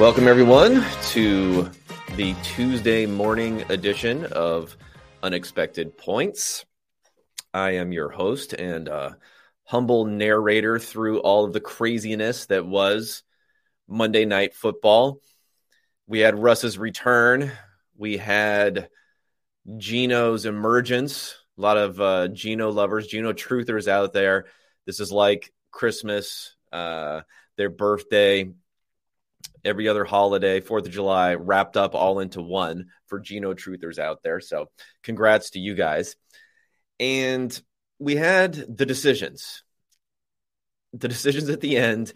Welcome, everyone, to the Tuesday morning edition of Unexpected Points. I am your host and uh, humble narrator through all of the craziness that was Monday Night Football. We had Russ's return. We had Geno's emergence. A lot of uh, Geno lovers, Geno truthers out there. This is like Christmas, uh, their birthday, every other holiday, Fourth of July, wrapped up all into one for Geno truthers out there. So, congrats to you guys. And we had the decisions. The decisions at the end.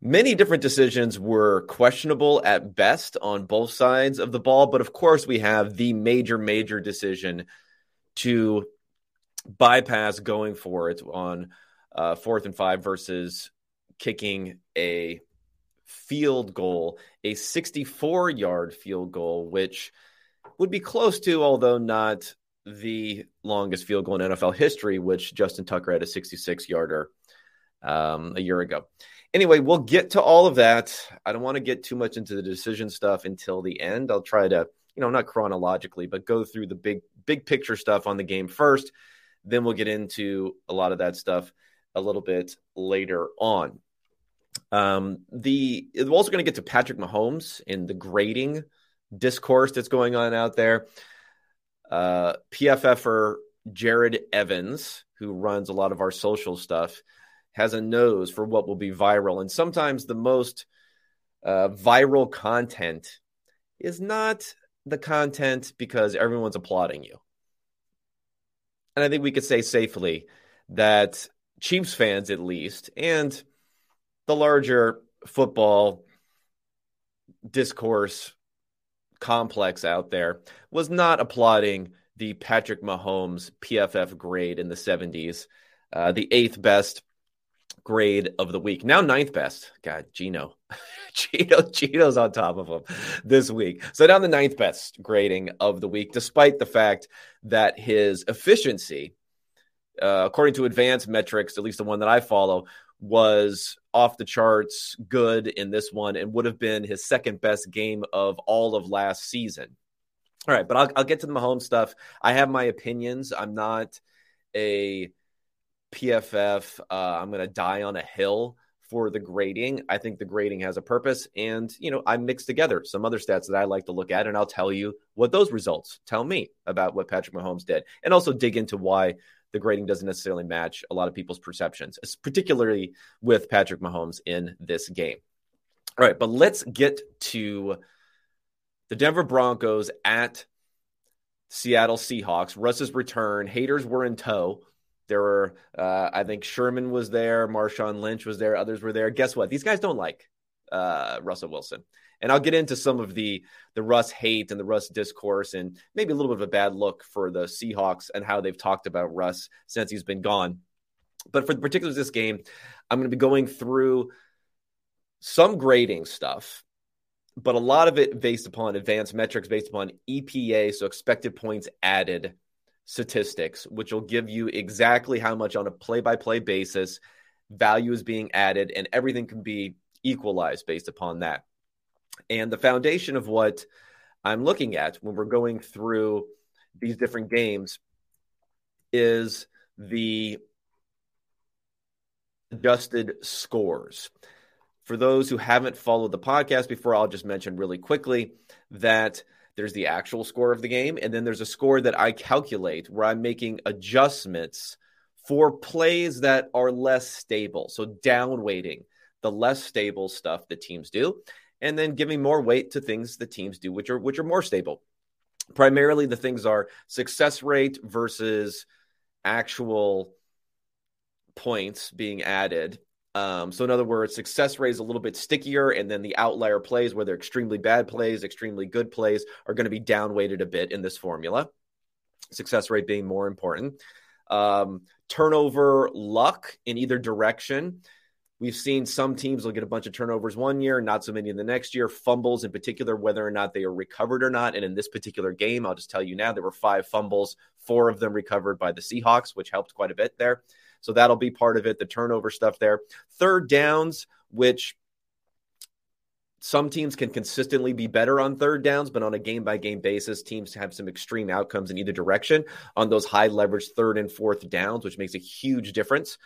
Many different decisions were questionable at best on both sides of the ball. But of course, we have the major, major decision to bypass going for it on uh, fourth and five versus kicking a field goal, a 64 yard field goal, which would be close to, although not the longest field goal in NFL history, which Justin Tucker had a 66 yarder um, a year ago. Anyway, we'll get to all of that. I don't want to get too much into the decision stuff until the end. I'll try to, you know, not chronologically, but go through the big, big picture stuff on the game first. Then we'll get into a lot of that stuff a little bit later on. Um, the we're also going to get to Patrick Mahomes and the grading discourse that's going on out there. Uh, PFFer Jared Evans, who runs a lot of our social stuff, has a nose for what will be viral, and sometimes the most uh, viral content is not the content because everyone's applauding you. And I think we could say safely that Chiefs fans, at least, and the larger football discourse complex out there was not applauding the Patrick Mahomes PFF grade in the 70s, uh, the eighth best grade of the week. Now ninth best. God, Geno. Geno, Geno's on top of him this week. So now the ninth best grading of the week, despite the fact that his efficiency, uh, according to advanced metrics, at least the one that I follow, was off the charts good in this one and would have been his second best game of all of last season. All right, but I'll, I'll get to the Mahomes stuff. I have my opinions. I'm not a PFF. Uh, I'm going to die on a hill for the grading. I think the grading has a purpose. And, you know, I mix together some other stats that I like to look at, and I'll tell you what those results tell me about what Patrick Mahomes did, and also dig into why the grading doesn't necessarily match a lot of people's perceptions, particularly with Patrick Mahomes in this game. All right, but let's get to the Denver Broncos at Seattle Seahawks. Russ's return. Haters were in tow. There were, uh, I think Sherman was there, Marshawn Lynch was there, others were there. Guess what? These guys don't like uh, Russell Wilson. And I'll get into some of the the Russ hate and the Russ discourse and maybe a little bit of a bad look for the Seahawks and how they've talked about Russ since he's been gone. But for the particulars of this game, I'm going to be going through some grading stuff, but a lot of it based upon advanced metrics, based upon EPA, so expected points added statistics, which will give you exactly how much on a play by play basis value is being added, and everything can be equalized based upon that. And the foundation of what I'm looking at when we're going through these different games is the adjusted scores. For those who haven't followed the podcast before, I'll just mention really quickly that there's the actual score of the game, and then there's a score that I calculate where I'm making adjustments for plays that are less stable. So, down weighting the less stable stuff that teams do and then giving more weight to things the teams do, which are which are more stable. Primarily, the things are success rate versus actual points being added. Um, so, in other words, success rate is a little bit stickier, and then the outlier plays, whether extremely bad plays, extremely good plays, are going to be downweighted a bit in this formula. Success rate being more important. Um, turnover luck in either direction We've seen some teams will get a bunch of turnovers one year, not so many in the next year. Fumbles, in particular, whether or not they are recovered or not. And in this particular game, I'll just tell you now, there were five fumbles, four of them recovered by the Seahawks, which helped quite a bit there. So that'll be part of it, the turnover stuff there. Third downs, which Some teams can consistently be better on third downs, but on a game by game basis, teams have some extreme outcomes in either direction on those high leverage third and fourth downs, which makes a huge difference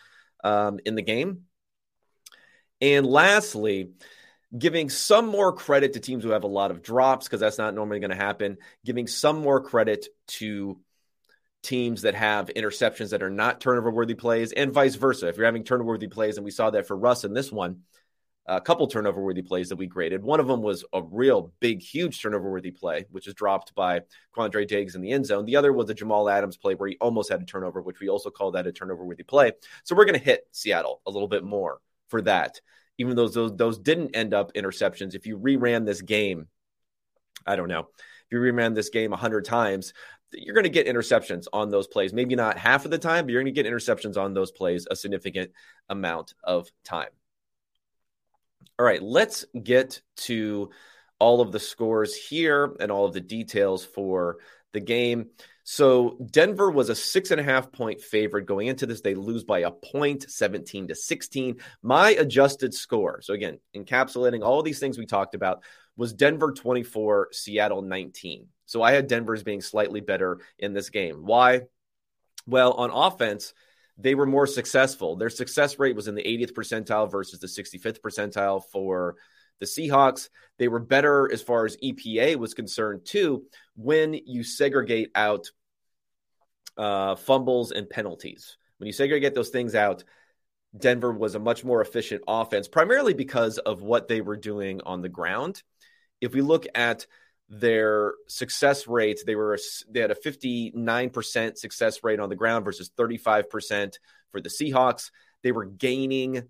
um, in the game. And lastly, giving some more credit to teams who have a lot of drops, because that's not normally going to happen, giving some more credit to teams that have interceptions that are not turnover worthy plays, and vice versa. If you're having turnover worthy plays, and we saw that for Russ in this one, a couple turnover worthy plays that we graded. One of them was a real big, huge turnover worthy play, which is dropped by Quandre Diggs in the end zone. The other was a Jamal Adams play where he almost had a turnover, which we also call that a turnover worthy play. So we're going to hit Seattle a little bit more for that, even though those, those didn't end up interceptions. If you reran this game, I don't know. If you reran this game 100 times, you're going to get interceptions on those plays. Maybe not half of the time, but you're going to get interceptions on those plays a significant amount of time. All right, let's get to all of the scores here and all of the details for the game. So Denver was a six and a half point favorite going into this. They lose by a point, 17 to 16. My adjusted score, so again, encapsulating all these things we talked about, was Denver 24, Seattle 19. So I had Denver's being slightly better in this game. Why? Well, on offense, they were more successful. Their success rate was in the 80th percentile versus the 65th percentile for the Seahawks. They were better as far as EPA was concerned, too, when you segregate out uh, fumbles and penalties. When you segregate those things out, Denver was a much more efficient offense, primarily because of what they were doing on the ground. If we look at their success rates, they were they had a 59% success rate on the ground versus 35% for the Seahawks. They were gaining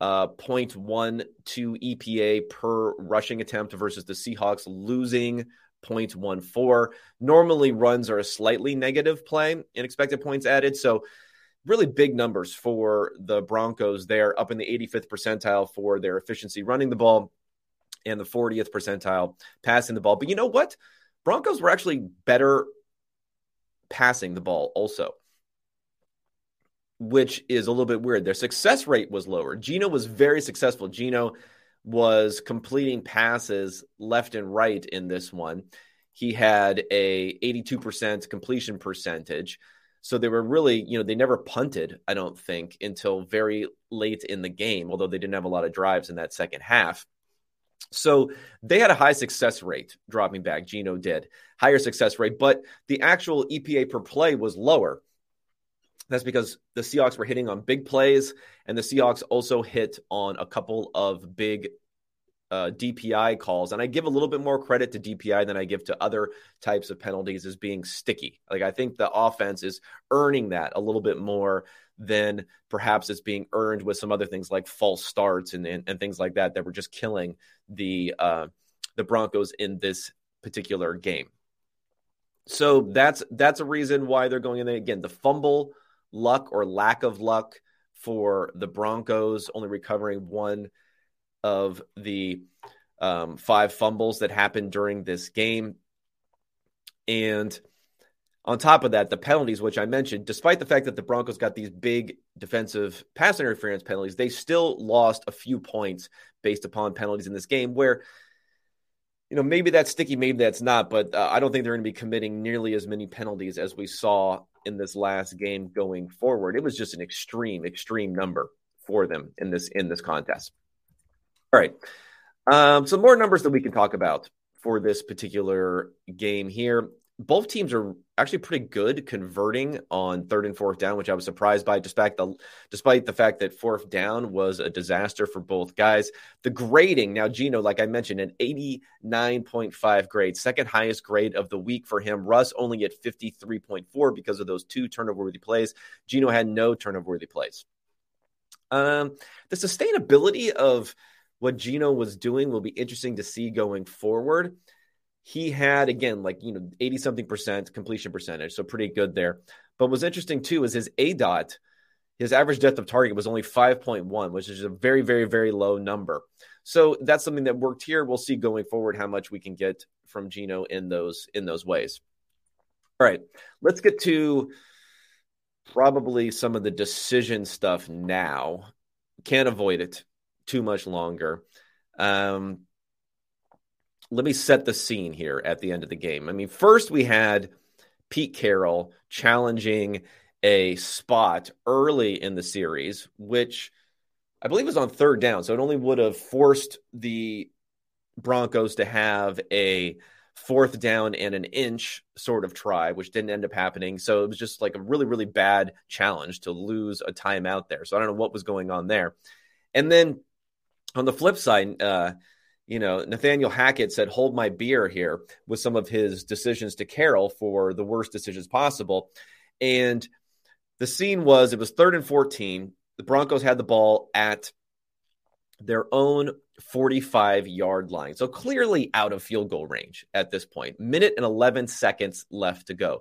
uh, 0.12 EPA per rushing attempt versus the Seahawks losing 0.14. Normally, runs are a slightly negative play in expected points added. So, really big numbers for the Broncos there, up in the 85th percentile for their efficiency running the ball and the 40th percentile passing the ball. But you know what? Broncos were actually better passing the ball also, which is a little bit weird. Their success rate was lower. Geno was very successful. Geno was completing passes left and right in this one. He had a 82% completion percentage. So they were really, you know, they never punted, I don't think, until very late in the game, although they didn't have a lot of drives in that second half. So they had a high success rate dropping back. Geno did higher success rate, but the actual EPA per play was lower. That's because the Seahawks were hitting on big plays, and the Seahawks also hit on a couple of big uh, DPI calls. And I give a little bit more credit to DPI than I give to other types of penalties as being sticky. Like I think the offense is earning that a little bit more than perhaps it's being earned with some other things like false starts and, and, and things like that that were just killing the uh, the Broncos in this particular game. So that's that's a reason why they're going in there again. The fumble luck or lack of luck for the Broncos, only recovering one of the um, five fumbles that happened during this game, and on top of that, the penalties, which I mentioned, despite the fact that the Broncos got these big defensive pass interference penalties, they still lost a few points based upon penalties in this game where, you know, maybe that's sticky, maybe that's not, but uh, I don't think they're going to be committing nearly as many penalties as we saw in this last game going forward. It was just an extreme, extreme number for them in this in this contest. All right. Um, some more numbers that we can talk about for this particular game here both teams are actually pretty good converting on third and fourth down, which I was surprised by, despite the despite the fact that fourth down was a disaster for both guys. The grading now, Geno, like I mentioned, an eighty nine point five grade, second highest grade of the week for him. Russ only at fifty three point four because of those two turnover worthy plays. Geno had no turnover worthy plays. Um, the sustainability of what Geno was doing will be interesting to see going forward he had again like you know 80 something percent completion percentage so pretty good there. But what's interesting too is his a dot his average depth of target was only 5.1 which is a very very very low number. So that's something that worked here. We'll see going forward how much we can get from Geno in those in those ways. All right let's get to probably some of the decision stuff now. Can't avoid it too much longer. Um let me set the scene here at the end of the game. I mean, first we had Pete Carroll challenging a spot early in the series, which I believe was on third down. So it only would have forced the Broncos to have a fourth down and an inch sort of try, which didn't end up happening. So it was just like a really, really bad challenge to lose a timeout there. So I don't know what was going on there. And then on the flip side, uh, you know, Nathaniel Hackett said, hold my beer here with some of his decisions to Carroll for the worst decisions possible. And the scene was it was third and 14. The Broncos had the ball at their own 45 yard line. So clearly out of field goal range at this point. Minute and 11 seconds left to go.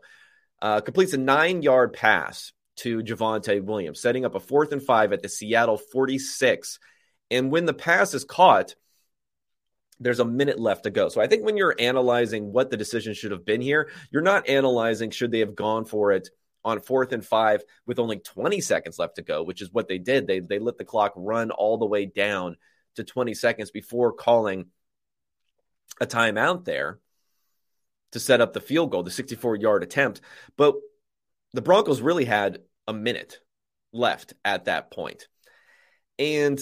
Uh, completes a nine yard pass to Javonte Williams, setting up a fourth and five at the Seattle 46. And when the pass is caught, there's a minute left to go. So I think when you're analyzing what the decision should have been here, you're not analyzing should they have gone for it on fourth and five with only 20 seconds left to go, which is what they did. They they let the clock run all the way down to 20 seconds before calling a timeout there to set up the field goal, the 64 yard attempt. But the Broncos really had a minute left at that point. And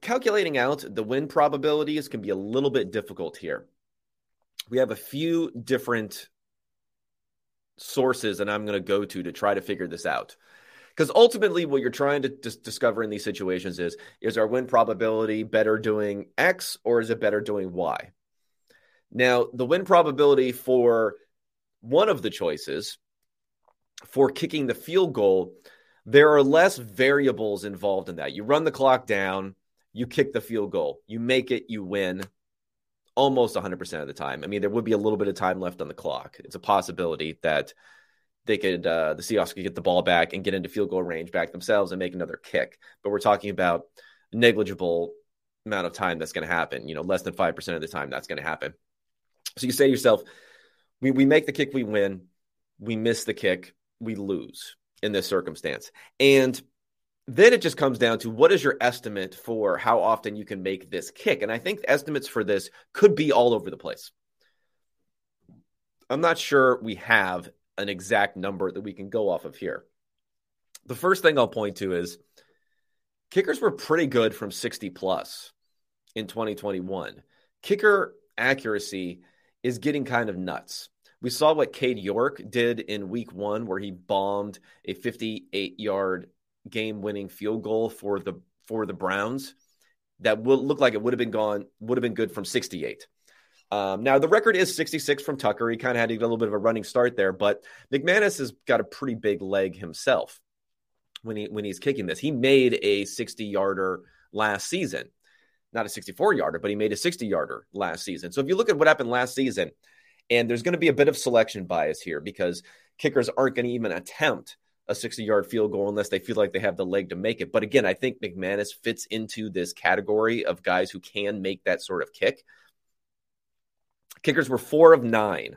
calculating out the win probabilities can be a little bit difficult here. We have a few different sources and I'm going to go to to try to figure this out. Because ultimately, what you're trying to dis- discover in these situations is is our win probability better doing X or is it better doing Y? Now, the win probability for one of the choices for kicking the field goal, there are less variables involved in that. You run the clock down, you kick the field goal, you make it, you win almost 100% of the time. I mean, there would be a little bit of time left on the clock. It's a possibility that they could, uh, the Seahawks could get the ball back and get into field goal range back themselves and make another kick. But we're talking about a negligible amount of time that's going to happen, you know, less than 5% of the time that's going to happen. So you say to yourself, we, we make the kick, we win. We miss the kick, we lose in this circumstance. And then it just comes down to what is your estimate for how often you can make this kick? And I think estimates for this could be all over the place. I'm not sure we have an exact number that we can go off of here. The first thing I'll point to is kickers were pretty good from 60 plus in 2021. Kicker accuracy is getting kind of nuts. We saw what Cade York did in week one, where he bombed a 58 yard game winning field goal for the for the Browns that will look like it would have been gone would have been good from 68. Um, now the record is 66 from Tucker. He kind of had a little bit of a running start there, but McManus has got a pretty big leg himself when he when he's kicking this. He made a 60 yarder last season, not a 64 yarder, but he made a 60 yarder last season. So if you look at what happened last season, and there's going to be a bit of selection bias here because kickers aren't going to even attempt a 60 yard field goal unless they feel like they have the leg to make it. But again, I think McManus fits into this category of guys who can make that sort of kick. Kickers were four of nine.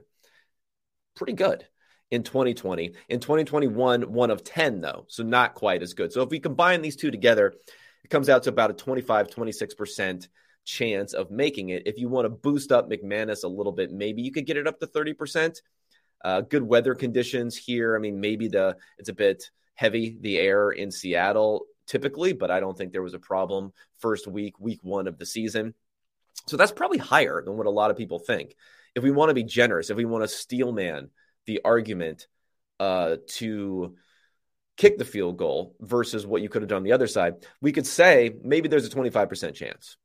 Pretty good in 2020. In 2021, one of 10, though. So not quite as good. So if we combine these two together, it comes out to about a 25, 26% chance of making it. If you want to boost up McManus a little bit, maybe you could get it up to 30%. Uh, good weather conditions here. I mean, maybe the it's a bit heavy the air in Seattle typically, but I don't think there was a problem first week, week one of the season. So that's probably higher than what a lot of people think. If we want to be generous, if we want to steel man the argument uh, to kick the field goal versus what you could have done on the other side, we could say maybe there's a 25% chance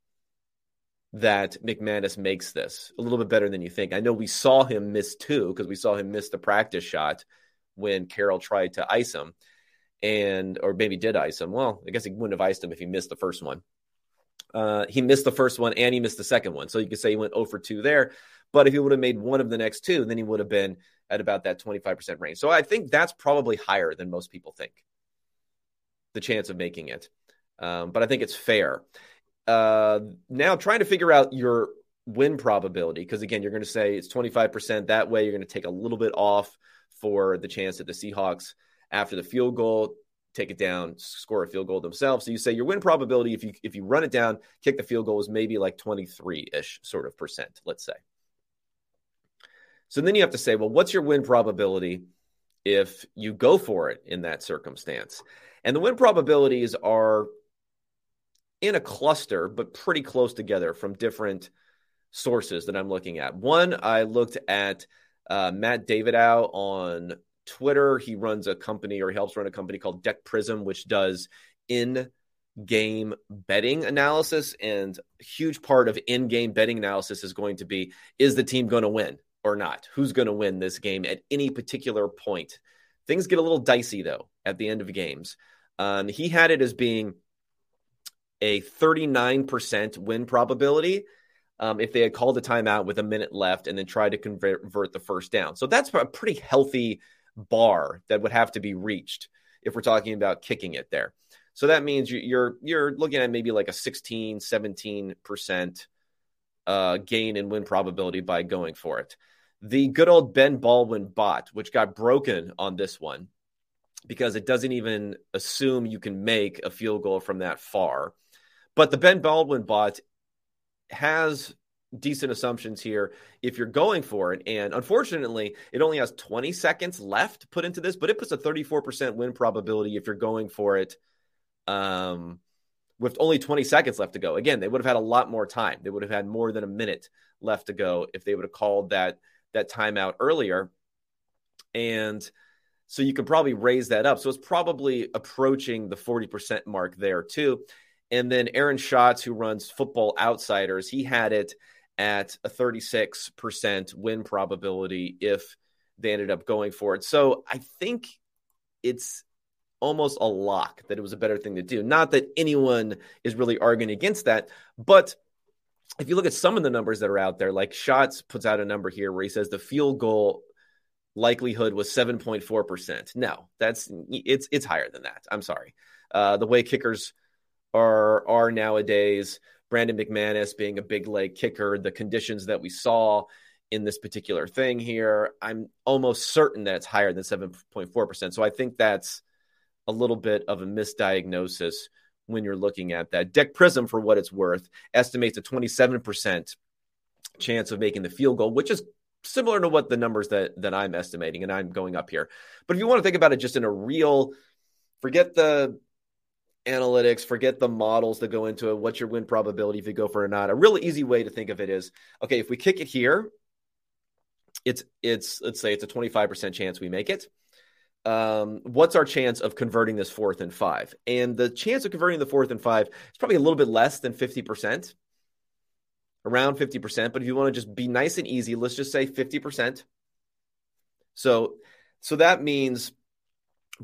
that McManus makes this a little bit better than you think. I know we saw him miss two because we saw him miss the practice shot when Carroll tried to ice him and or maybe did ice him. Well, I guess he wouldn't have iced him if he missed the first one. Uh, he missed the first one and he missed the second one. So you could say he went 0 for 2 there. But if he would have made one of the next two, then he would have been at about that 25% range. So I think that's probably higher than most people think, the chance of making it. Um, but I think it's fair. Uh, now trying to figure out your win probability because again you're going to say it's 25% that way you're going to take a little bit off for the chance that the Seahawks after the field goal take it down, score a field goal themselves. So you say your win probability if you if you run it down, kick the field goal is maybe like 23-ish sort of percent, let's say. So then you have to say, well, what's your win probability if you go for it in that circumstance? And the win probabilities are in a cluster, but pretty close together from different sources that I'm looking at. One, I looked at uh, Matt Davidow on Twitter. He runs a company or he helps run a company called Deck Prism, which does in game betting analysis. And a huge part of in game betting analysis is going to be is the team going to win or not? Who's going to win this game at any particular point? Things get a little dicey, though, at the end of games. Um, he had it as being a 39% win probability um, if they had called a timeout with a minute left and then tried to convert, the first down. So that's a pretty healthy bar that would have to be reached if we're talking about kicking it there. So that means you're you're looking at maybe like a 16, 17% uh, gain in win probability by going for it. The good old Ben Baldwin bot, which got broken on this one because it doesn't even assume you can make a field goal from that far. But the Ben Baldwin bot has decent assumptions here if you're going for it. And unfortunately, it only has 20 seconds left put into this, but it puts a 34% win probability if you're going for it um, with only 20 seconds left to go. Again, they would have had a lot more time. They would have had more than a minute left to go if they would have called that that timeout earlier. And so you can probably raise that up. So it's probably approaching the 40% mark there too. And then Aaron Schatz, who runs Football Outsiders, he had it at a 36% win probability if they ended up going for it. So I think it's almost a lock that it was a better thing to do. Not that anyone is really arguing against that, but if you look at some of the numbers that are out there, like Schatz puts out a number here where he says the field goal likelihood was 7.4%. No, that's it's it's higher than that. I'm sorry. Uh, the way kickers are are nowadays. Brandon McManus being a big leg kicker, the conditions that we saw in this particular thing here, I'm almost certain that it's higher than 7.4%. So I think that's a little bit of a misdiagnosis when you're looking at that. Deck Prism, for what it's worth, estimates a 27% chance of making the field goal, which is similar to what the numbers that that I'm estimating, and I'm going up here. But if you want to think about it just in a real, forget the analytics, forget the models that go into it. What's your win probability if you go for it or not? A really easy way to think of it is okay, if we kick it here, it's it's let's say it's a 25% chance we make it. Um, what's our chance of converting this fourth and five? And the chance of converting the fourth and five is probably a little bit less than 50%, around 50%. But if you want to just be nice and easy, let's just say 50%. So so that means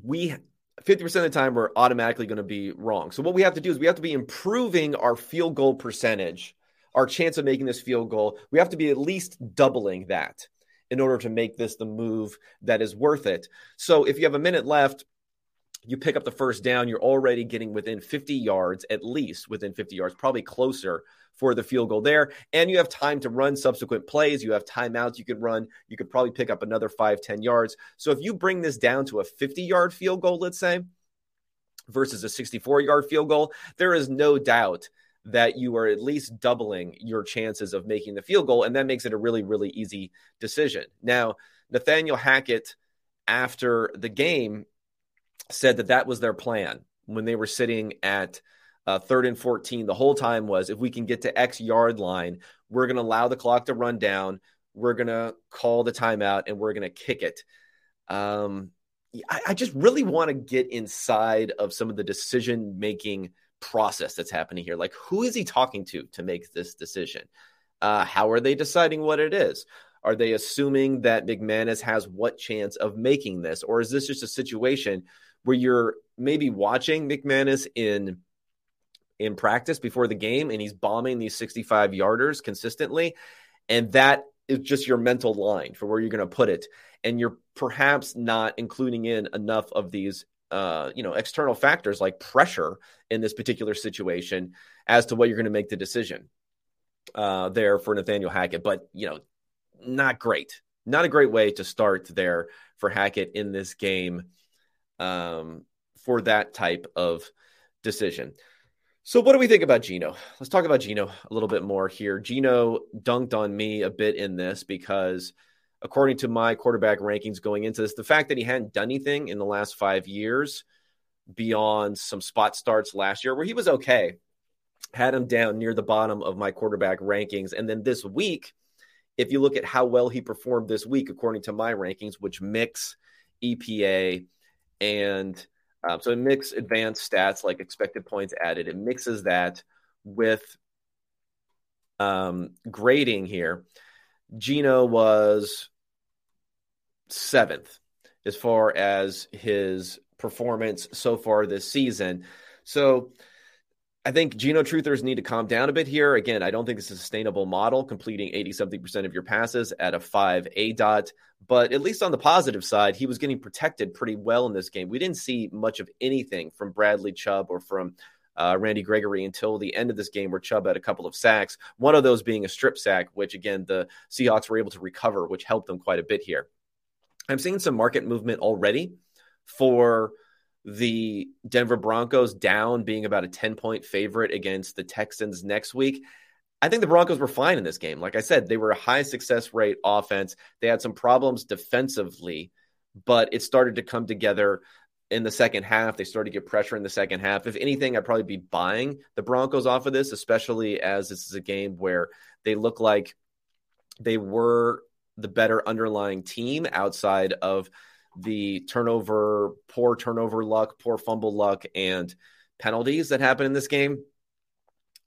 we 50% of the time we're automatically going to be wrong. So what we have to do is we have to be improving our field goal percentage, our chance of making this field goal. We have to be at least doubling that in order to make this the move that is worth it. So if you have a minute left, you pick up the first down, you're already getting within 50 yards, at least within 50 yards, probably closer for the field goal there. And you have time to run subsequent plays. You have timeouts you could run. You could probably pick up another five, 10 yards. So if you bring this down to a 50 yard field goal, let's say, versus a 64 yard field goal, there is no doubt that you are at least doubling your chances of making the field goal. And that makes it a really, really easy decision. Now, Nathaniel Hackett, after the game, said that that was their plan when they were sitting at uh, third and 14 the whole time was if we can get to X yard line, we're going to allow the clock to run down. We're going to call the timeout and we're going to kick it. Um, I, I just really want to get inside of some of the decision making process that's happening here. Like, who is he talking to to make this decision? Uh, how are they deciding what it is? Are they assuming that McManus has what chance of making this? Or is this just a situation where you're maybe watching McManus in in practice before the game and he's bombing these 65 yarders consistently. And that is just your mental line for where you're going to put it. And you're perhaps not including in enough of these, uh, you know, external factors like pressure in this particular situation as to what you're going to make the decision uh, there for Nathaniel Hackett. But, you know, not great. Not a great way to start there for Hackett in this game. Um, for that type of decision. So, what do we think about Geno? Let's talk about Geno a little bit more here. Geno dunked on me a bit in this because, according to my quarterback rankings going into this, the fact that he hadn't done anything in the last five years beyond some spot starts last year where he was okay, had him down near the bottom of my quarterback rankings. And then this week, if you look at how well he performed this week, according to my rankings, which mix EPA and um, so it mix advanced stats like expected points added. It mixes that with um, grading here. Geno was seventh as far as his performance so far this season. So I think Geno Truthers need to calm down a bit here. Again, I don't think it's a sustainable model, completing 80 something percent of your passes at a 5 A dot. But at least on the positive side, he was getting protected pretty well in this game. We didn't see much of anything from Bradley Chubb or from uh, Randy Gregory until the end of this game, where Chubb had a couple of sacks, one of those being a strip sack, which again, the Seahawks were able to recover, which helped them quite a bit here. I'm seeing some market movement already for the Denver Broncos down being about a 10 point favorite against the Texans next week. I think the Broncos were fine in this game. Like I said, they were a high success rate offense. They had some problems defensively, but it started to come together in the second half. They started to get pressure in the second half. If anything, I'd probably be buying the Broncos off of this, especially as this is a game where they look like they were the better underlying team outside of the turnover, poor turnover luck, poor fumble luck, and penalties that happen in this game.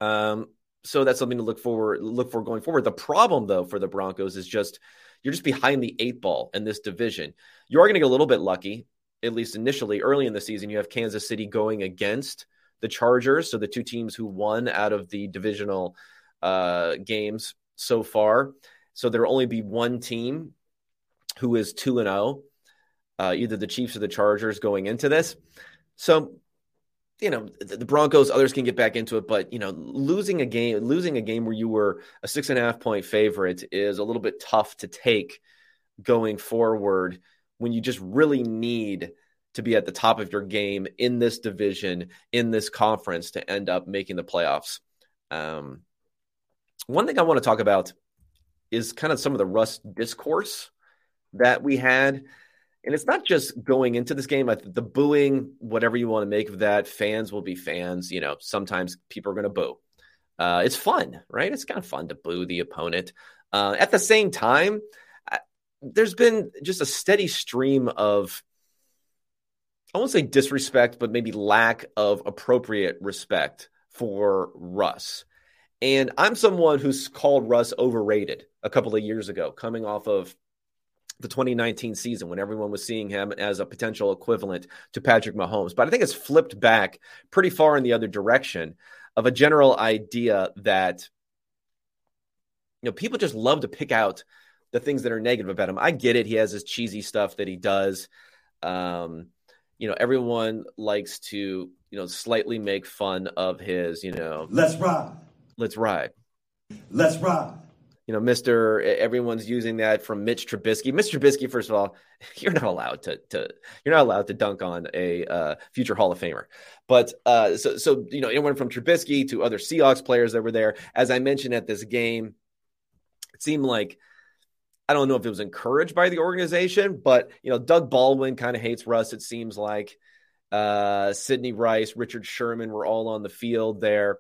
Um, so that's something to look forward look for going forward. The problem, though, for the Broncos is just you're just behind the eight ball in this division. You are going to get a little bit lucky, at least initially, early in the season. You have Kansas City going against the Chargers, so the two teams who won out of the divisional uh, games so far. So there'll only be one team who is two and zero oh uh, either the Chiefs or the Chargers going into this. So, you know, the, the, Broncos, others can get back into it, but you know, losing a game, losing a game where you were a six and a half point favorite is a little bit tough to take going forward when you just really need to be at the top of your game in this division, in this conference to end up making the playoffs. Um, one thing I want to talk about is kind of some of the Russ discourse that we had. And it's not just going into this game. The booing, whatever you want to make of that, fans will be fans. You know, sometimes people are going to boo. Uh, it's fun, right? It's kind of fun to boo the opponent. Uh, at the same time, there's been just a steady stream of, I won't say disrespect, but maybe lack of appropriate respect for Russ. And I'm someone who's called Russ overrated a couple of years ago, coming off of the 2019 season when everyone was seeing him as a potential equivalent to Patrick Mahomes. But I think it's flipped back pretty far in the other direction of a general idea that you know people just love to pick out the things that are negative about him. I get it; he has this cheesy stuff that he does. Um, you know, everyone likes to you know slightly make fun of his you know. Let's ride. Let's ride. Let's ride you know, Mr. Everyone's using that from Mitch Trubisky. Mr. Trubisky, first of all, you're not allowed to, to you're not allowed to dunk on a uh, future Hall of Famer. But uh, so, so you know, it went from Trubisky to other Seahawks players that were there, as I mentioned at this game, it seemed like I don't know if it was encouraged by the organization, but you know, Doug Baldwin kind of hates Russ. It seems like uh, Sidney Rice, Richard Sherman were all on the field there.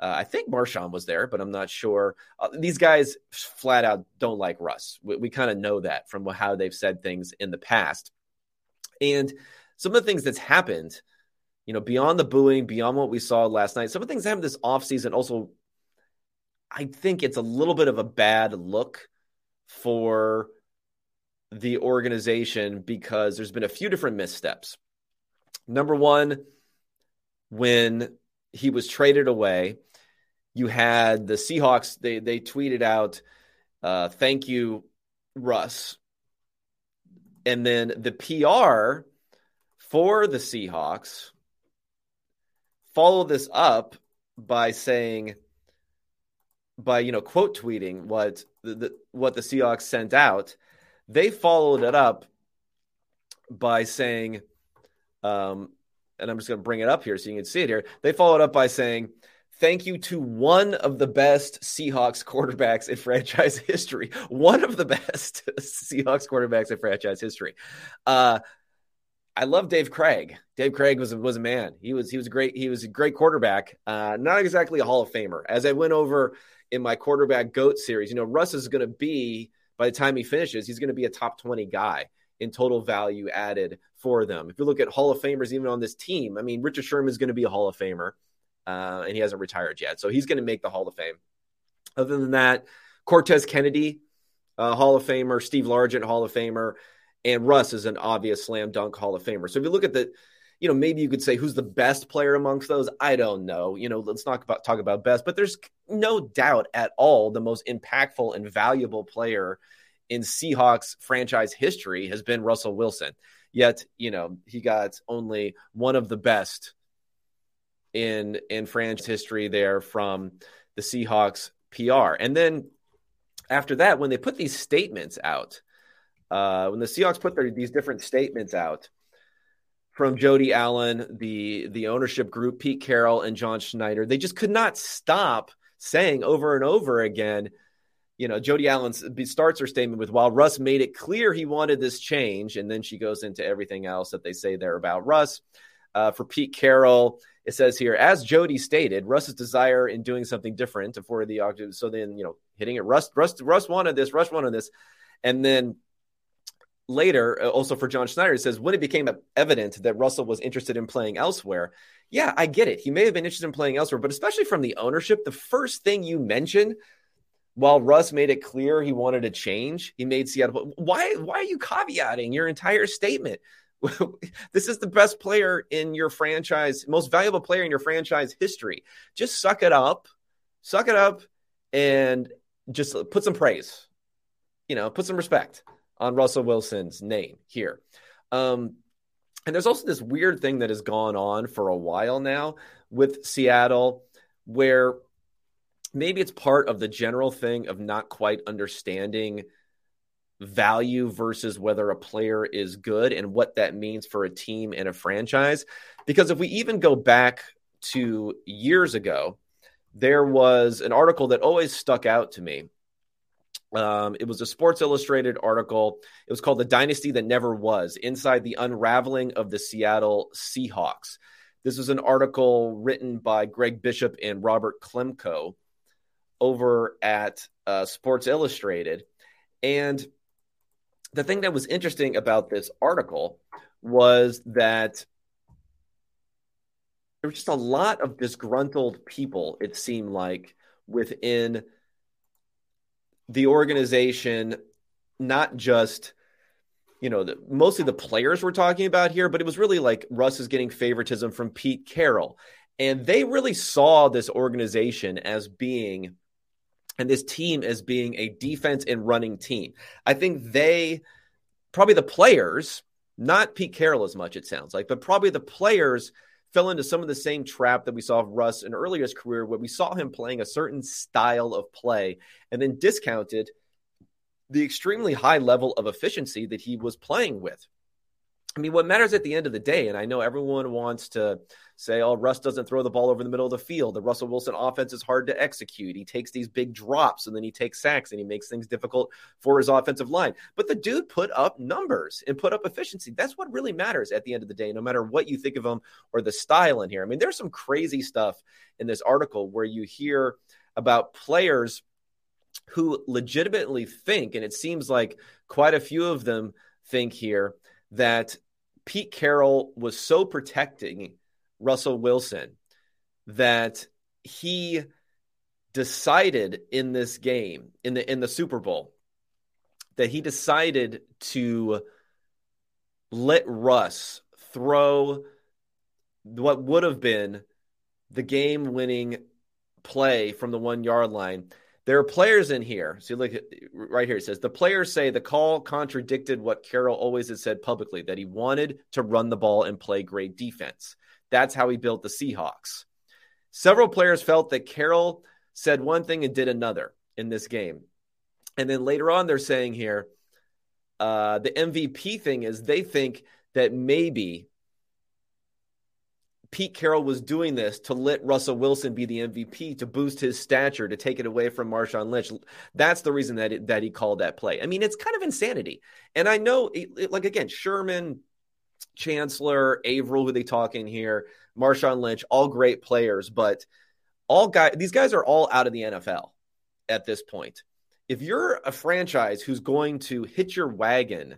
Uh, I think Marshawn was there, but I'm not sure. Uh, these guys flat out don't like Russ. We, we kind of know that from how they've said things in the past. And some of the things that's happened, you know, beyond the booing, beyond what we saw last night, some of the things that happened this offseason also, I think it's a little bit of a bad look for the organization because there's been a few different missteps. Number one, when he was traded away, you had the Seahawks. They they tweeted out, uh, "Thank you, Russ," and then the PR for the Seahawks followed this up by saying, by you know quote tweeting what the, the what the Seahawks sent out. They followed it up by saying, um, and I'm just going to bring it up here so you can see it here. They followed up by saying, Thank you to one of the best Seahawks quarterbacks in franchise history. One of the best Seahawks quarterbacks in franchise history. Uh, I love Dave Krieg. Dave Krieg was was a man. He was he was a great he was a great quarterback. Uh, not exactly a Hall of Famer. As I went over in my quarterback goat series, you know, Russ is going to be by the time he finishes, he's going to be a top twenty guy in total value added for them. If you look at Hall of Famers even on this team, I mean, Richard Sherman is going to be a Hall of Famer, uh, and he hasn't retired yet, so he's going to make the Hall of Fame. Other than that, Cortez Kennedy, uh, Hall of Famer, Steve Largent, Hall of Famer and Russ is an obvious slam dunk Hall of Famer. So if you look at the, you know, maybe you could say who's the best player amongst those. I don't know. You know, let's not about, talk about best, but there's no doubt at all the most impactful and valuable player in Seahawks franchise history has been Russell Wilson. Yet, you know, he got only one of the best in in franchise history there from the Seahawks PR. And then after that, when they put these statements out, uh, when the Seahawks put their, these different statements out from Jody Allen, the the ownership group, Pete Carroll, and John Schneider, they just could not stop saying over and over again. You know, Jody Allen starts her statement with, "While Russ made it clear he wanted this change," and then she goes into everything else that they say there about Russ. Uh, for Pete Carroll, it says here, as Jody stated, Russ's desire in doing something different for the octave. So then, you know, hitting it, Russ, Russ, Russ wanted this, Russ wanted this, and then later, uh, also for John Schneider, it says when it became evident that Russell was interested in playing elsewhere. Yeah, I get it. He may have been interested in playing elsewhere, but especially from the ownership, the first thing you mention while Russ made it clear he wanted to change, he made Seattle. Why? Why are you caveating your entire statement? this is the best player in your franchise, most valuable player in your franchise history. Just suck it up, suck it up, and just put some praise. You know, put some respect on Russell Wilson's name here. Um, and there's also this weird thing that has gone on for a while now with Seattle where maybe it's part of the general thing of not quite understanding value versus whether a player is good and what that means for a team and a franchise. Because if we even go back to years ago, there was an article that always stuck out to me um, it was a Sports Illustrated article. It was called The Dynasty That Never Was Inside the Unraveling of the Seattle Seahawks. This was an article written by Greg Bishop and Robert Klemko over at uh, Sports Illustrated. And the thing that was interesting about this article was that there was just a lot of disgruntled people, it seemed like, within – the organization, not just you know, the, mostly the players we're talking about here, but it was really like Russ is getting favoritism from Pete Carroll. And they really saw this organization as being, and this team as being a defense and running team. I think they, probably the players, not Pete Carroll as much, it sounds like, but probably the players fell into some of the same trap that we saw of Russ in earlier his career, where we saw him playing a certain style of play and then discounted the extremely high level of efficiency that he was playing with. I mean, what matters at the end of the day, and I know everyone wants to say, oh, Russ doesn't throw the ball over the middle of the field. The Russell Wilson offense is hard to execute. He takes these big drops and then he takes sacks and he makes things difficult for his offensive line. But the dude put up numbers and put up efficiency. That's what really matters at the end of the day, no matter what you think of him or the style in here. I mean, there's some crazy stuff in this article where you hear about players who legitimately think, and it seems like quite a few of them think here, that Pete Carroll was so protecting Russell Wilson that he decided in this game in the in the Super Bowl that he decided to let Russ throw what would have been the game winning play from the 1 yard line there are players in here. See, look right here. It says the players say the call contradicted what Carroll always had said publicly that he wanted to run the ball and play great defense. That's how he built the Seahawks. Several players felt that Carroll said one thing and did another in this game. And then later on, they're saying here uh, the MVP thing is they think that maybe Pete Carroll was doing this to let Russell Wilson be the MVP to boost his stature to take it away from Marshawn Lynch. That's the reason that it, that he called that play. I mean, it's kind of insanity. And I know, it, it, like again, Sherman, Chancellor, Avril, who they talking here, Marshawn Lynch, all great players, but all guys, these guys are all out of the NFL at this point. If you're a franchise who's going to hit your wagon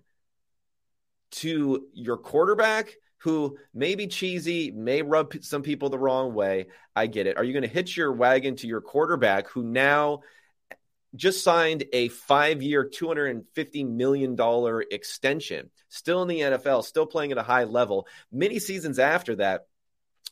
to your quarterback who may be cheesy, may rub some people the wrong way. I get it. Are you going to hitch your wagon to your quarterback who now just signed a five year, $250 million extension, still in the NFL, still playing at a high level? Many seasons after that,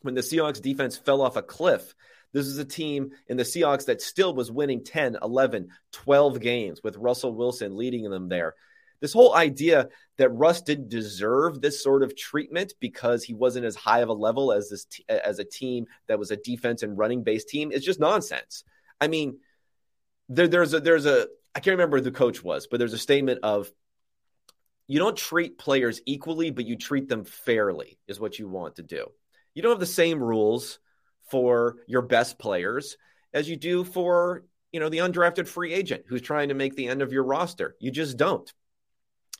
when the Seahawks defense fell off a cliff, this is a team in the Seahawks that still was winning 10, 11, 12 games with Russell Wilson leading them there this whole idea that Russ didn't deserve this sort of treatment because he wasn't as high of a level as this t- as a team that was a defense and running based team is just nonsense. I mean, there, there's a there's a I can't remember who the coach was, but there's a statement of you don't treat players equally, but you treat them fairly is what you want to do. You don't have the same rules for your best players as you do for you know the undrafted free agent who's trying to make the end of your roster. You just don't.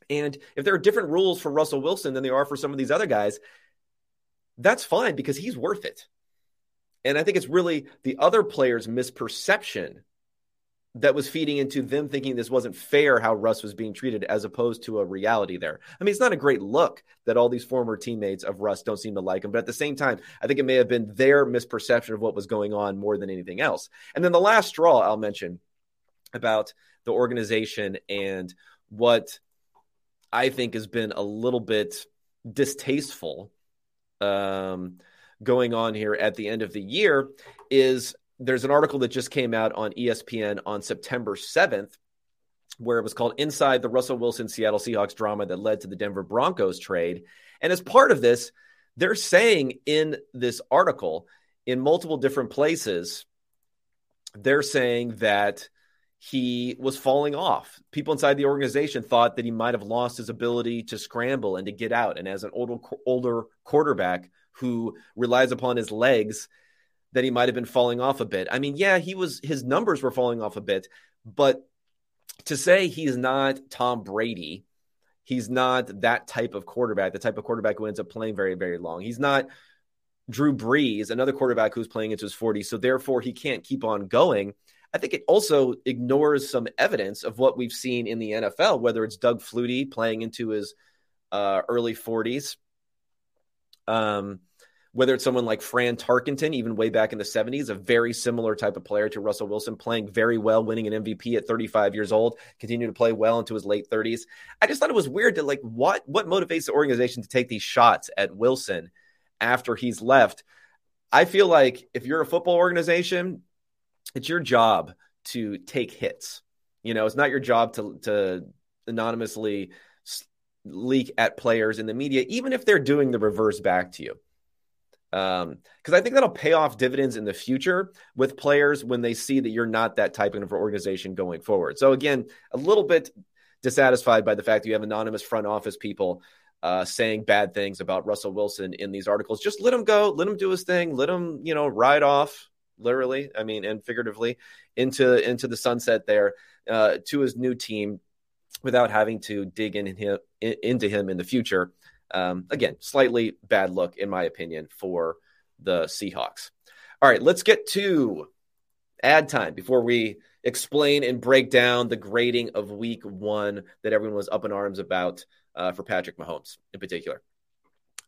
And if there are different rules for Russell Wilson than there are for some of these other guys, that's fine because he's worth it. And I think it's really the other players' misperception that was feeding into them thinking this wasn't fair how Russ was being treated as opposed to a reality there. I mean, it's not a great look that all these former teammates of Russ don't seem to like him, but at the same time, I think it may have been their misperception of what was going on more than anything else. And then the last straw I'll mention about the organization and what I think has been a little bit distasteful um, going on here at the end of the year is there's an article that just came out on ESPN on September 7th where it was called Inside the Russell Wilson Seattle Seahawks drama that led to the Denver Broncos trade. And as part of this, they're saying in this article, in multiple different places, they're saying that he was falling off. People inside the organization thought that he might have lost his ability to scramble and to get out. And as an older older quarterback who relies upon his legs, that he might have been falling off a bit. I mean, yeah, he was his numbers were falling off a bit, but to say he's not Tom Brady, he's not that type of quarterback, the type of quarterback who ends up playing very, very long. He's not Drew Brees, another quarterback who's playing into his 40s. So therefore, he can't keep on going. I think it also ignores some evidence of what we've seen in the NFL, whether it's Doug Flutie playing into his uh, early 40s, um, whether it's someone like Fran Tarkenton, even way back in the 70s, a very similar type of player to Russell Wilson, playing very well, winning an MVP at 35 years old, continuing to play well into his late 30s. I just thought it was weird to like what what motivates the organization to take these shots at Wilson after he's left. I feel like if you're a football organization, it's your job to take hits. You know, it's not your job to to anonymously leak at players in the media, even if they're doing the reverse back to you. Um, because I think that'll pay off dividends in the future with players when they see that you're not that type of organization going forward. So again, a little bit dissatisfied by the fact that you have anonymous front office people uh, saying bad things about Russell Wilson in these articles. Just let him go, let him do his thing, let him, you know, ride off literally, I mean, and figuratively, into into the sunset there uh, to his new team without having to dig in him, in, into him in the future. Um, again, slightly bad look, in my opinion, for the Seahawks. All right, let's get to ad time before we explain and break down the grading of week one that everyone was up in arms about uh, for Patrick Mahomes in particular.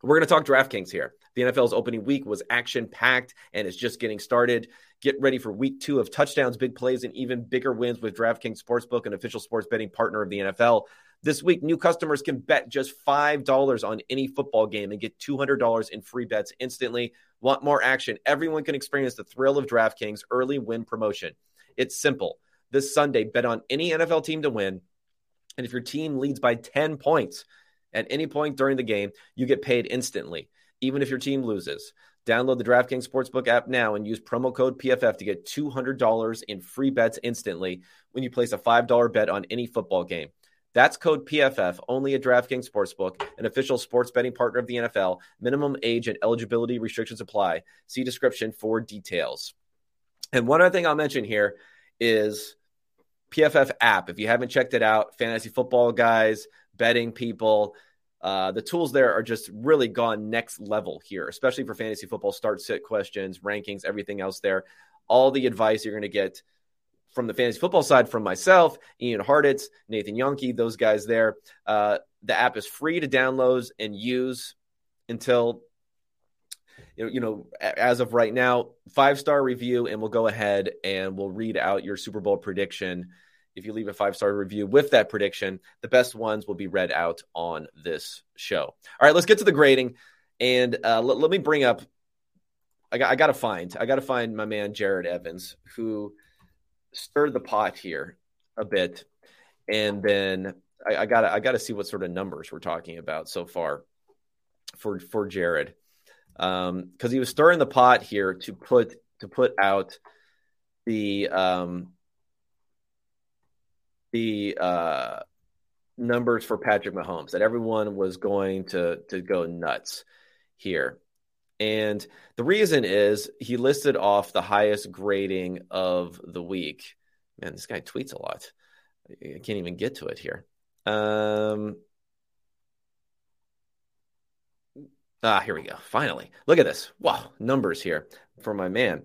We're going to talk DraftKings here. The NFL's opening week was action packed and is just getting started. Get ready for week two of touchdowns, big plays, and even bigger wins with DraftKings Sportsbook, an official sports betting partner of the NFL. This week, new customers can bet just $5 on any football game and get $200 in free bets instantly. Want more action? Everyone can experience the thrill of DraftKings early win promotion. It's simple. This Sunday, bet on any NFL team to win. And if your team leads by 10 points, at any point during the game, you get paid instantly, even if your team loses. Download the DraftKings Sportsbook app now and use promo code PFF to get $200 in free bets instantly when you place a $5 bet on any football game. That's code PFF only at DraftKings Sportsbook, an official sports betting partner of the NFL. Minimum age and eligibility restrictions apply. See description for details. And one other thing I'll mention here is PFF app. If you haven't checked it out, fantasy football guys, betting people, uh, the tools there are just really gone next level here, especially for fantasy football start sit questions, rankings, everything else there. All the advice you're going to get from the fantasy football side from myself, Ian Hartitz, Nathan Jahnke, those guys there. Uh, the app is free to download and use until you know as of right now five star review and we'll go ahead and we'll read out your super bowl prediction if you leave a five star review with that prediction the best ones will be read out on this show. All right let's get to the grading. And uh, let, let, me bring up I got, I got to find i got to find my man jared evans who stirred the pot here a bit, and then I, I gotta I gotta see what sort of numbers we're talking about so far for for Jared, because um, he was stirring the pot here to put to put out the um, the uh, numbers for Patrick Mahomes that everyone was going to to go nuts here. And the reason is he listed off the highest grading of the week. Man, this guy tweets a lot. I can't even get to it here. Um, ah, here we go. Finally, look at this. Wow, numbers here for my man.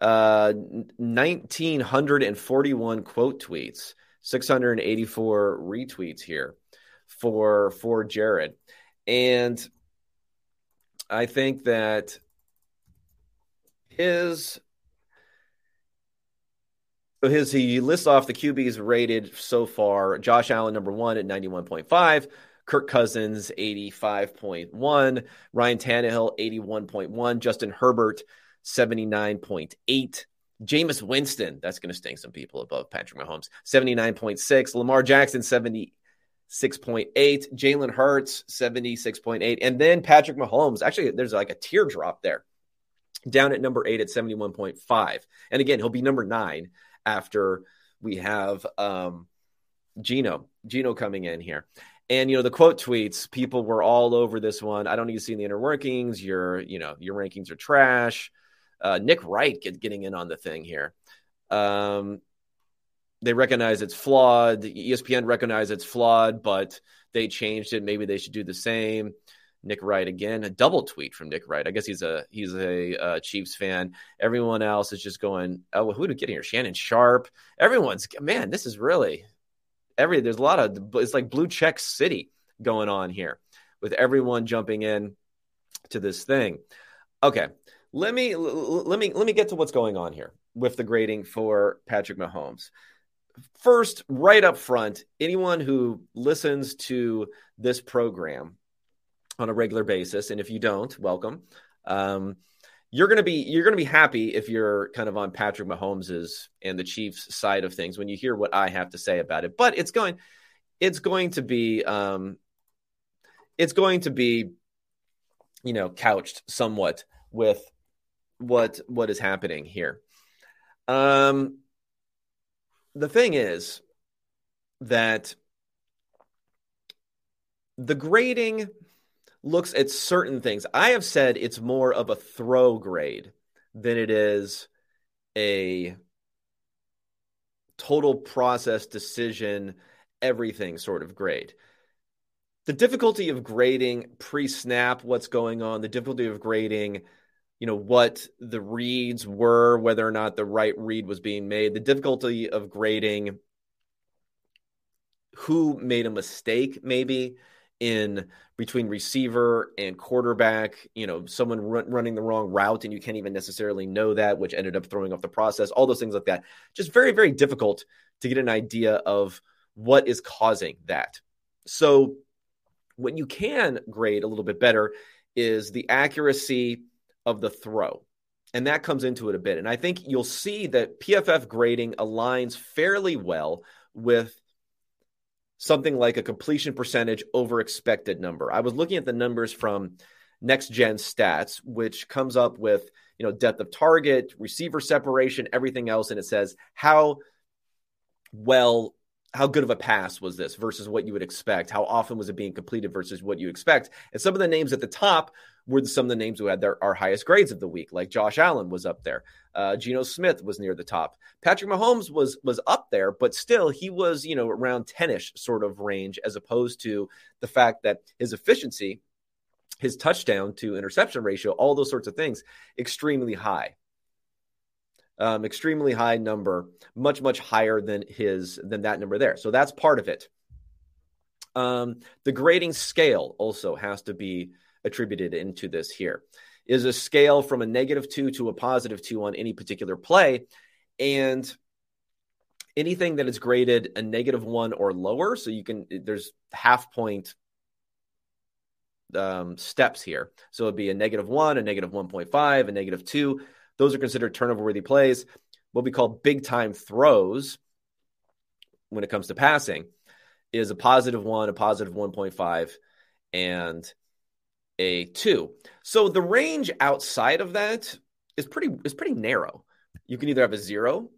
Uh, 1941 quote tweets, 684 retweets here for for Jared. And I think that his his he lists off the QBs rated so far. Josh Allen number one at ninety one point five. Kirk Cousins, 85.1. Ryan Tannehill, 81.1. Justin Herbert, 79.8. Jameis Winston, that's going to sting some people above Patrick Mahomes, 79.6. Lamar Jackson, 76.8. Jalen Hurts, 76.8. And then Patrick Mahomes. Actually, there's like a teardrop there down at number eight at 71.5. And again, he'll be number nine after we have um, Geno, Geno coming in here. And you know the quote tweets, people were all over this one. I don't need to see the inner workings. Your, you know, your rankings are trash. Uh, Nick Wright get, getting in on the thing here. Um, they recognize it's flawed. ESPN recognize it's flawed, but they changed it. Maybe they should do the same. Nick Wright again, a double tweet from Nick Wright. I guess he's a he's a uh, Chiefs fan. Everyone else is just going, oh, who to get here? Shannon Sharpe. Everyone's man. This is really every. There's a lot of it's like blue check city going on here with everyone jumping in to this thing. Okay, let me let me let me get to what's going on here with the grading for Patrick Mahomes first, right up front, anyone who listens to this program on a regular basis, and if you don't, welcome. Um, you're gonna be you're gonna be happy if you're kind of on Patrick Mahomes's and the Chiefs side of things when you hear what I have to say about it. But it's going it's going to be um, it's going to be you know couched somewhat with what what is happening here. Um, the thing is that the grading looks at certain things. I have said it's more of a throw grade than it is a total process decision, everything sort of grade. The difficulty of grading pre snap, what's going on, the difficulty of grading you know what the reads were whether or not the right read was being made the difficulty of grading who made a mistake maybe in between receiver and quarterback you know someone run, running the wrong route and you can't even necessarily know that which ended up throwing off the process all those things like that. Just very very difficult to get an idea of what is causing that. So what you can grade a little bit better is the accuracy of the throw. And that comes into it a bit. And I think you'll see that PFF grading aligns fairly well with something like a completion percentage over expected number. I was looking at the numbers from next gen stats, which comes up with, you know, depth of target, receiver separation, everything else. And it says how well how good of a pass was this versus what you would expect? How often was it being completed versus what you expect? And some of the names at the top were some of the names who had their our highest grades of the week, like Josh Allen was up there. Uh, Geno Smith was near the top. Patrick Mahomes was was up there, but still he was you know around 10ish sort of range as opposed to the fact that his efficiency, his touchdown to interception ratio, all those sorts of things, extremely high. Um, extremely high number, much much higher than his than that number there. So that's part of it. Um, the grading scale also has to be attributed into this here is a scale from a negative two to a positive two on any particular play. And anything that is graded a negative one or lower, so you can, there's half point um, steps here. So it'd be a negative one, a negative 1.5, a negative two. Those are considered turnover worthy plays. What we call big time throws when it comes to passing is a positive one, a positive 1.5, and a two. So the range outside of that is pretty is pretty narrow. You can either have a zero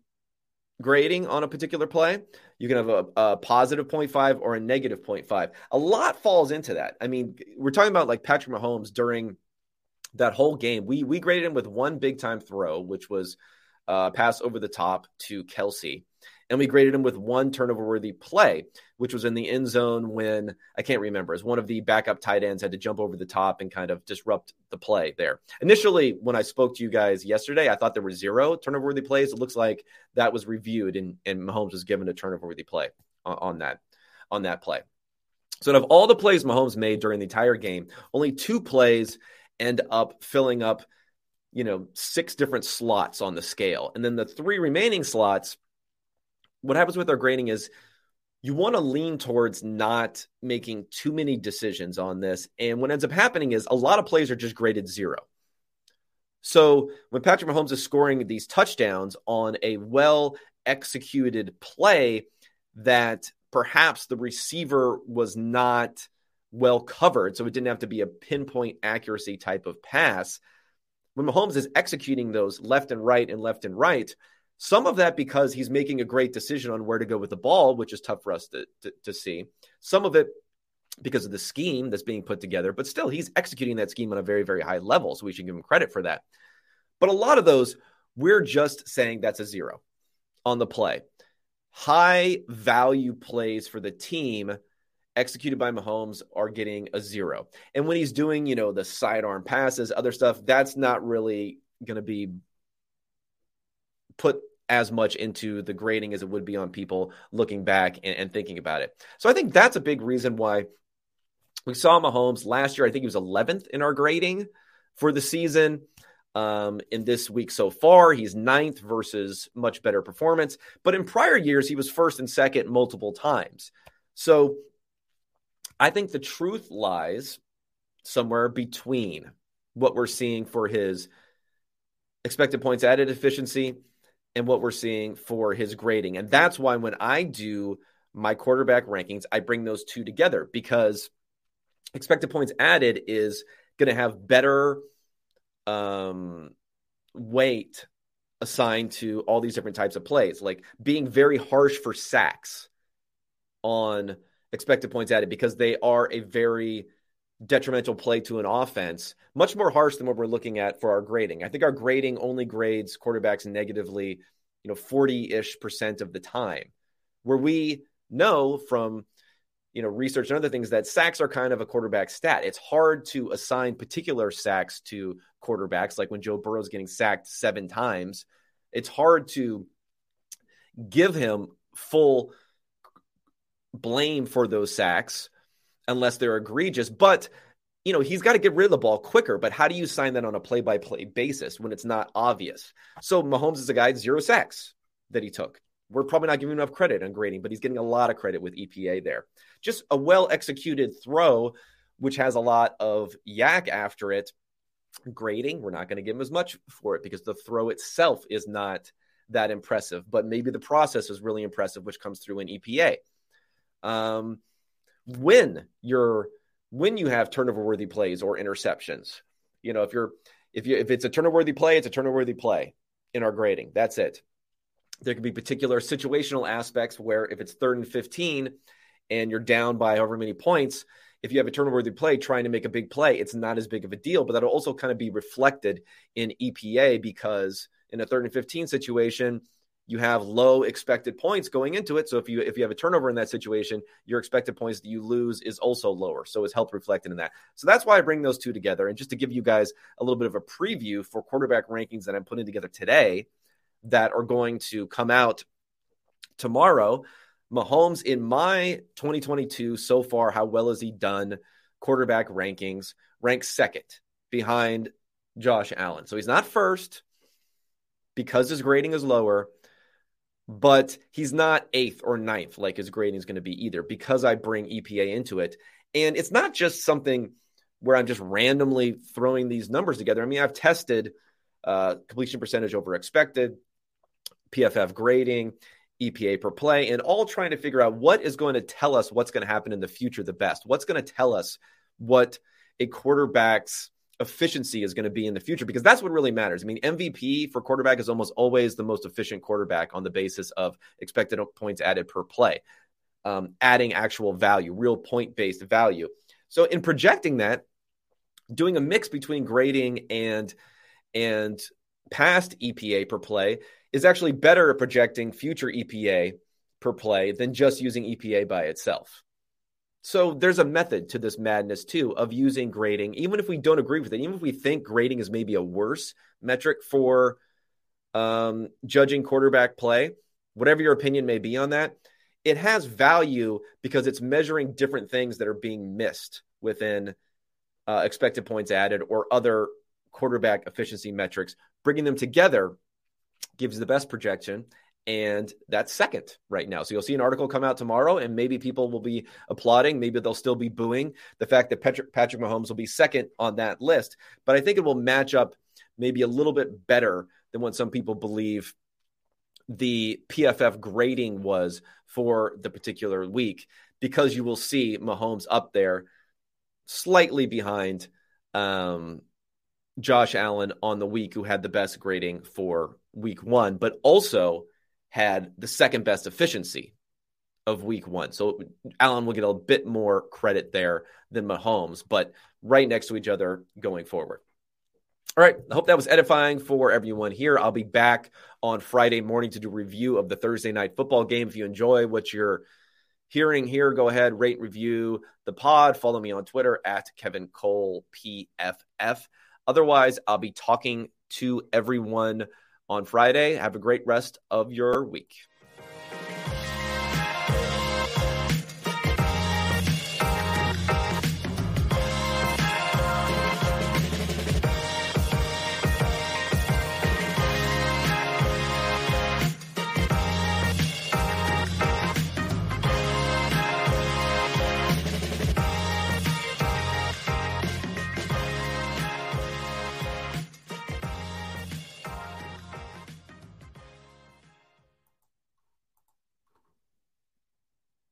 grading on a particular play. You can have a, a positive 0.5 or a negative 0.5. A lot falls into that. I mean, we're talking about like Patrick Mahomes during that whole game. We we graded him with one big time throw, which was uh, pass over the top to Kelce, and we graded him with one turnover worthy play, which was in the end zone when I can't remember, as one of the backup tight ends had to jump over the top and kind of disrupt the play there. Initially, when I spoke to you guys yesterday, I thought there were zero turnover worthy plays. It looks like that was reviewed and, and Mahomes was given a turnover worthy play on, on that on that play. So, out of all the plays Mahomes made during the entire game, only two plays end up filling up, you know, six different slots on the scale. And then the three remaining slots what happens with our grading is you want to lean towards not making too many decisions on this. And what ends up happening is a lot of plays are just graded zero. So when Patrick Mahomes is scoring these touchdowns on a well executed play that perhaps the receiver was not well covered, so it didn't have to be a pinpoint accuracy type of pass. When Mahomes is executing those left and right and left and right, some of that because he's making a great decision on where to go with the ball, which is tough for us to, to, to see. Some of it because of the scheme that's being put together, but still he's executing that scheme on a very, very high level. So we should give him credit for that. But a lot of those, we're just saying that's a zero on the play. High value plays for the team executed by Mahomes are getting a zero. And when he's doing, you know, the sidearm passes, other stuff, that's not really going to be put as much into the grading as it would be on people looking back and, and, thinking about it. So I think that's a big reason why we saw Mahomes last year. I think he was 11th in our grading for the season. Um, in this week so far, he's ninth versus much better performance. But in prior years, he was first and second multiple times. So I think the truth lies somewhere between what we're seeing for his expected points added efficiency and what we're seeing for his grading. And that's why when I do my quarterback rankings, I bring those two together because expected points added is going to have better um, weight assigned to all these different types of plays, like being very harsh for sacks on expected points added because they are a very detrimental play to an offense, much more harsh than what we're looking at for our grading. I think our grading only grades quarterbacks negatively, you know, 40-ish percent of the time. Where we know from you know research and other things that sacks are kind of a quarterback stat. It's hard to assign particular sacks to quarterbacks like when Joe Burrow's getting sacked 7 times. It's hard to give him full blame for those sacks unless they're egregious. But you know, he's got to get rid of the ball quicker. But how do you sign that on a play by play basis when it's not obvious? So Mahomes is a guy, zero sacks that he took. We're probably not giving enough credit on grading, but he's getting a lot of credit with EPA there. Just a well executed throw, which has a lot of YAC after it. Grading, we're not going to give him as much for it because the throw itself is not that impressive, but maybe the process is really impressive, which comes through in EPA. Um, when you're when you have turnover worthy plays or interceptions. You know, if you're if you if it's a turnover worthy play, it's a turnover worthy play in our grading. That's it. there can be particular situational aspects where if it's third and 15 and you're down by however many points, if you have a turnover worthy play trying to make a big play, it's not as big of a deal. But that'll also kind of be reflected in EPA because in a third and 15 situation, you have low expected points going into it. So if you if you have a turnover in that situation, your expected points that you lose is also lower. So it's health reflected in that. So that's why I bring those two together. And just to give you guys a little bit of a preview for quarterback rankings that I'm putting together today that are going to come out tomorrow. Mahomes in my 2022 so far, how well has he done? Quarterback rankings ranks second behind Josh Allen. So he's not first because his grading is lower, but he's not eighth or ninth like his grading is going to be either because I bring EPA into it. And it's not just something where I'm just randomly throwing these numbers together. I mean, I've tested uh, completion percentage over expected, PFF grading, EPA per play, and all trying to figure out what is going to tell us what's going to happen in the future the best. What's going to tell us what a quarterback's efficiency is going to be in the future because that's what really matters. I mean, MVP for quarterback is almost always the most efficient quarterback on the basis of expected points added per play, um, adding actual value, real point based value. So in projecting that, doing a mix between grading and and past EPA per play is actually better at projecting future EPA per play than just using EPA by itself. So there's a method to this madness too of using grading, even if we don't agree with it, even if we think grading is maybe a worse metric for um, judging quarterback play, whatever your opinion may be on that, it has value because it's measuring different things that are being missed within uh, expected points added or other quarterback efficiency metrics. Bringing them together gives the best projection and that's second right now. So you'll see an article come out tomorrow, and maybe people will be applauding. Maybe they'll still be booing the fact that Patrick, Patrick Mahomes will be second on that list. But I think it will match up maybe a little bit better than what some people believe the PFF grading was for the particular week, because you will see Mahomes up there slightly behind um, Josh Allen on the week, who had the best grading for week one, but also had the second best efficiency of week one. So Allen will get a bit more credit there than Mahomes, but right next to each other going forward. All right. I hope that was edifying for everyone here. I'll be back on Friday morning to do review of the Thursday night football game. If you enjoy what you're hearing here, go ahead, rate, review the pod. Follow me on Twitter at Kevin Cole PFF. Otherwise, I'll be talking to everyone on Friday. Have a great rest of your week.